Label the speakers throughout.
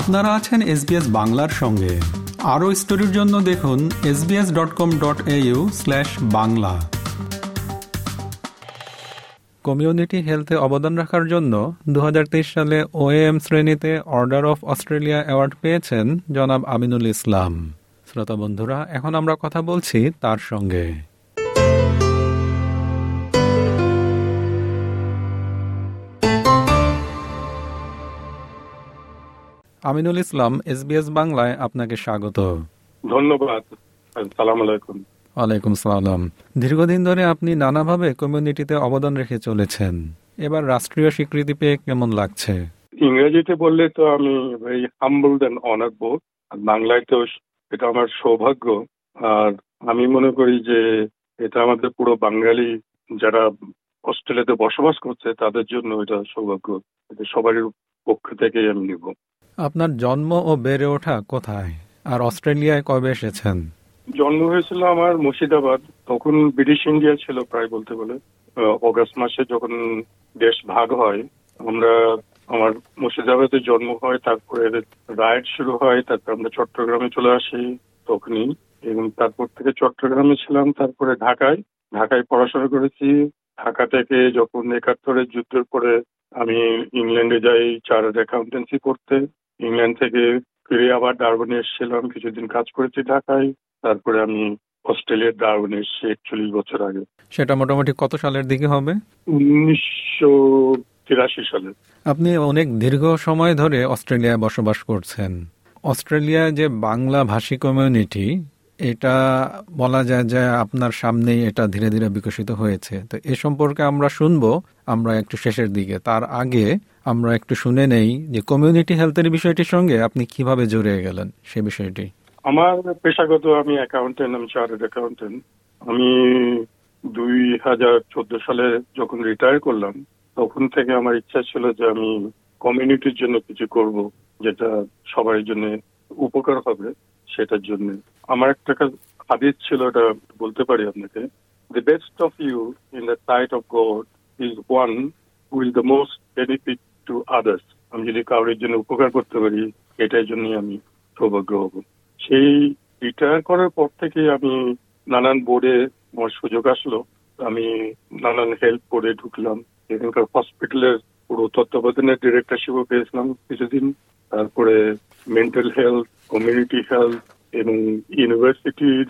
Speaker 1: আপনারা আছেন এসবিএস বাংলার সঙ্গে। আরও স্টোরির জন্য দেখুন SBS dot com dot au slash Bangla. Community হেলথে অবদান রাখার জন্য দু হাজার তেইশ সালে ওএএম শ্রেণীতে অর্ডার অফ অস্ট্রেলিয়া অ্যাওয়ার্ড পেয়েছেন জনাব আমিনুল ইসলাম। শ্রোতা বন্ধুরা, এখন আমরা কথা বলছি তার সঙ্গে। আমিনুল ইসলাম এসবিএস বাংলায় আপনাকে স্বাগত।
Speaker 2: ধন্যবাদ সালাম আলাইকুম।
Speaker 1: ওয়ালাইকুম সালাম। দীর্ঘদিন ধরে আপনি নানাভাবে কমিউনিটিতে অবদান রেখে চলেছেন। এবার রাষ্ট্রীয় স্বীকৃতি পেয়ে কেমন লাগছে?
Speaker 2: ইংরেজিতে বললে তো আমি ভেরি হাম্বল দেন অনার বোধ আর বাংলায় তো এটা আমার সৌভাগ্য। আর আমি মনে করি যে এটা আমাদের পুরো বাঙালি যারা অস্ট্রেলিয়াতে বসবাস করছে তাদের জন্য এটা সৌভাগ্য। এটা সবারই পক্ষ থেকেই আমি নিব।
Speaker 1: আপনার জন্ম ও বেড়ে ওঠা কোথায়? আর অস্ট্রেলিয়ায় কবে এসেছেন?
Speaker 2: জন্ম হয়েছিল আমার মুর্শিদাবাদ। তখন ব্রিটিশ ইন্ডিয়া ছিল প্রায় বলতে বলে অগাস্ট মাসে যখন দেশ ভাগ হয়, আমরা আমার মুর্শিদাবাদে জন্ম হয়, তারপরে রাইড শুরু হয়, তারপর আমরা চট্টগ্রামে চলে আসি তখনই। এবং তারপর থেকে চট্টগ্রামে ছিলাম, তারপরে ঢাকায়। ঢাকায় পড়াশোনা করেছি ঢাকা থেকে যখন একাত্তরের যুদ্ধের পরে আমি ইংল্যান্ডে যাই চার্টার্ড অ্যাকাউন্টেন্সি করতে ইংল্যান্ড থেকে ফিরে আবার ডারবনে এসেছিলাম কিছুদিন কাজ করেছি ঢাকায়। তারপরে আমি অস্ট্রেলিয়ার ডারবনে এসেছি একচল্লিশ বছর আগে।
Speaker 1: সেটা মোটামুটি কত সালের দিকে হবে?
Speaker 2: উনিশশো তিরাশি সালে।
Speaker 1: আপনি অনেক দীর্ঘ সময় ধরে অস্ট্রেলিয়ায় বসবাস করছেন। অস্ট্রেলিয়া যে বাংলা ভাষী কমিউনিটি এটা বলা যায় যে আপনার সামনেই এটা ধীরে ধীরে বিকশিত হয়েছে। তো এ সম্পর্কে আমরা শুনব, আমরা একটু শেষের দিকে। তার আগে আমরা একটু শুনে নেই যে কমিউনিটি হেলথের বিষয়টির সঙ্গে আপনি কীভাবে জড়িয়ে গেলেন সে বিষয়টি।
Speaker 2: আমার পেশাগত আমি অ্যাকাউন্টেন্ট আমি চার্টার্ড অ্যাকাউন্টেন্ট আমি দুই হাজার চোদ্দ সালে যখন রিটায়ার করলাম, তখন থেকে আমার ইচ্ছা ছিল যে আমি কমিউনিটির জন্য কিছু করব, যেটা সবার জন্য উপকার হবে, সেটার জন্য। আমার একটা হাদিস ছিল এটা বলতে পারি আপনাকে। The best of you in the sight of God is one will the most benefit to others আমি যদি কারোর জন্য উপকার করতে পারি, এটার জন্যই আমি সৌভাগ্য হব। সেই রিটায়ার করার পর থেকে আমি নানান বোর্ডে আমার সুযোগ আসলো। আমি নানান হেল্প করে ঢুকলাম। এখানকার হসপিটালের পুরো তত্ত্বাবধানের ডিরেক্টরশিপও পেয়েছিলাম কিছুদিন। তারপরে মেন্টাল হেলথ কমিউনিটি হেলথ এবং ইউনিভার্সিটির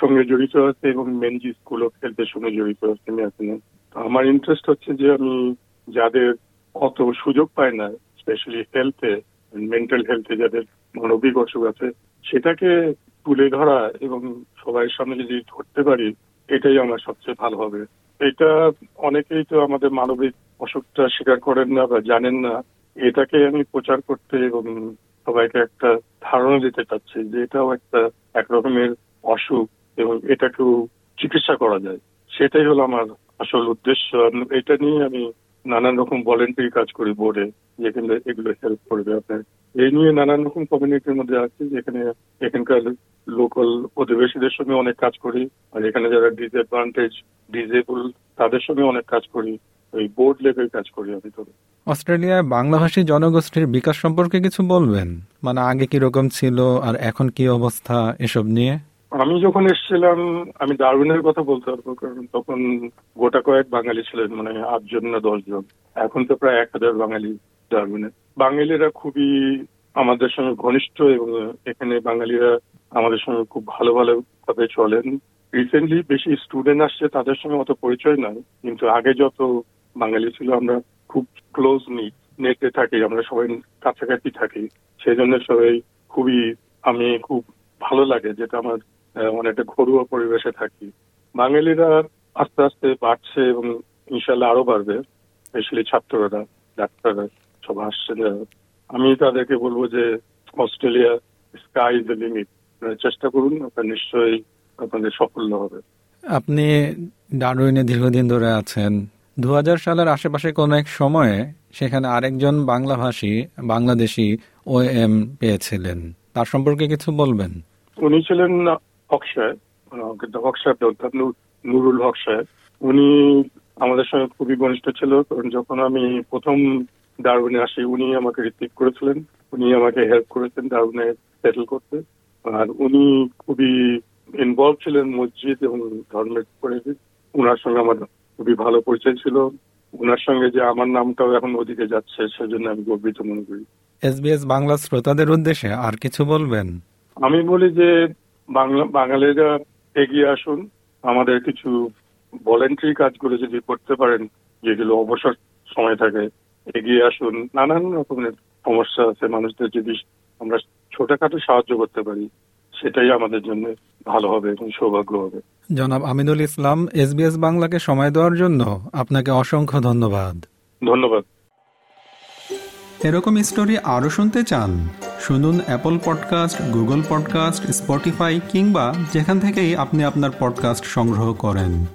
Speaker 2: সঙ্গে জড়িত আছে এবং মেনজি স্কুল অফ হেলথের সঙ্গে জড়িত আছে, আমি আমার ইন্টারেস্ট হচ্ছে যে আমি যাদের অত সুযোগ পায় না স্পেশালি হেলথে মেন্টাল হেলথে যাদের মানবিক অসুখ আছে, সেটাকে তুলে ধরা এবং সবাই সামনে যদি ধরতে পারি, এটাই আমার সবচেয়ে ভালো হবে। এটা অনেকেই তো আমাদের মানবিক অসুখটা স্বীকার করেন না বা জানেন না। এটাকে আমি প্রচার করতে এবং সবাইকে একটা ধারণা দিতে চাচ্ছি যে এটাও একটা একরকমের অসুখ এবং এটাকেও চিকিৎসা করা যায়। সেটাই হলো আমার আসল উদ্দেশ্য। এটা নিয়ে আমি নানান রকম ভলেন্টারি কাজ করি বোর্ডে যেখানে এগুলো হেল্প করবে আপনার। এই নিয়ে নানান রকম কমিউনিটির মধ্যে আছে, যেখানে এখানকার লোকাল অধিবাসীদের সঙ্গে অনেক কাজ করি। আর এখানে যারা ডিসঅ্যাডভান্টেজ ডিজেবল তাদের সঙ্গে অনেক কাজ করি। ওই বোর্ড লেভেল কাজ করি আমি তো।
Speaker 1: অস্ট্রেলিয়ায় বাংলাভাষী জনগোষ্ঠীর বিকাশ সম্পর্কে কিছু বলবেন? মানে আগে কি রকম ছিল আর এখন কি অবস্থা এসব নিয়ে?
Speaker 2: আমি যখন এসেছিলাম, আমি ডারউইনের কথা বলতে পারব, কারণ তখন গোটা কয়েক বাঙালি ছিলেন মানে আটজন না দশজন এখন তো প্রায় এক হাজার বাঙালি ডারউইনে বাঙালিরা খুবই আমাদের সঙ্গে ঘনিষ্ঠ এবং এখানে বাঙালিরা আমাদের সঙ্গে খুব ভালো ভালো ভাবে চলেন। রিসেন্টলি বেশি স্টুডেন্ট আসছে, তাদের সঙ্গে অত পরিচয় নাই, কিন্তু আগে যত বাঙালি ছিল আমরা খুব ক্লোজ নিট নেটে থাকি, আমরা সবাই কাছাকাছি থাকি। সেই জন্য সবাই খুবই, আমি খুব ভালো লাগে যেটা আমার অনেকটা ঘরোয়া পরিবেশে থাকি। বাঙালিরা আস্তে আস্তে বাড়ছে এবং ইনশাল্লাহ আরও বাড়বে স্পেশালি ছাত্ররা, ডাক্তাররা সব আসছে আমি তাদেরকে বলব যে, অস্ট্রেলিয়া স্কাই দ্য লিমিট চেষ্টা করুন, আপনার নিশ্চয়ই আপনাদের সাফল্য হবে।
Speaker 1: আপনি ডারউইনে দীর্ঘদিন ধরে আছেন দু হাজার সালের আশেপাশে কোন এক সময়ে সেখানে আরেকজন বাংলাভাষী, বাংলাদেশি ও এম পেয়েছিলেন। তার সম্পর্কে কিছু বলবেন?
Speaker 2: উনি ছিলেন অর্থাৎ নুরুল হক সাহেব। উনি আমাদের সঙ্গে খুবই ঘনিষ্ঠ ছিল, কারণ যখন আমি প্রথম ডারউইনে আসি, উনি আমাকে রিসিভ করেছিলেন, উনি আমাকে হেল্প করেছেন ডারউইনে সেটেল করতে। আর উনি খুবই ইনভলভ ছিলেন মসজিদ এবং ধর্মের পরিধি ওনার সঙ্গে আমার খুবই ভালো পরিচয় ছিল। ওনার সঙ্গে যে আমার নামটাও এখন ওদিকে যাচ্ছে সেজন্য আমি গর্বিত মনে করি।
Speaker 1: এসবিএস বাংলা শ্রোতাদের উদ্দেশ্যে আর কিছু বলবেন?
Speaker 2: আমি বলি যে বাংলা বাঙালিরা এগিয়ে আসুন। আমাদের কিছু ভলেন্টারি কাজগুলো যদি করতে পারেন যেগুলো অবসর সময় থাকে এগিয়ে আসুন। নানান রকমের সমস্যা আছে মানুষদের যদি আমরা ছোটখাটো সাহায্য করতে পারি। সেটাই আমাদের জন্য ভালো হবে এবং সৌভাগ্য হবে।
Speaker 1: জনাব আমিনুল ইসলাম এসবিএস বাংলাকে সময় দেওয়ার জন্য আপনাকে অসংখ্য ধন্যবাদ।
Speaker 2: ধন্যবাদ।
Speaker 1: এরকম স্টোরি আরও শুনতে চান শুনুন Apple podcast Google podcast Spotify কিংবা যেখান থেকেই আপনি আপনার পডকাস্ট সংগ্রহ করেন।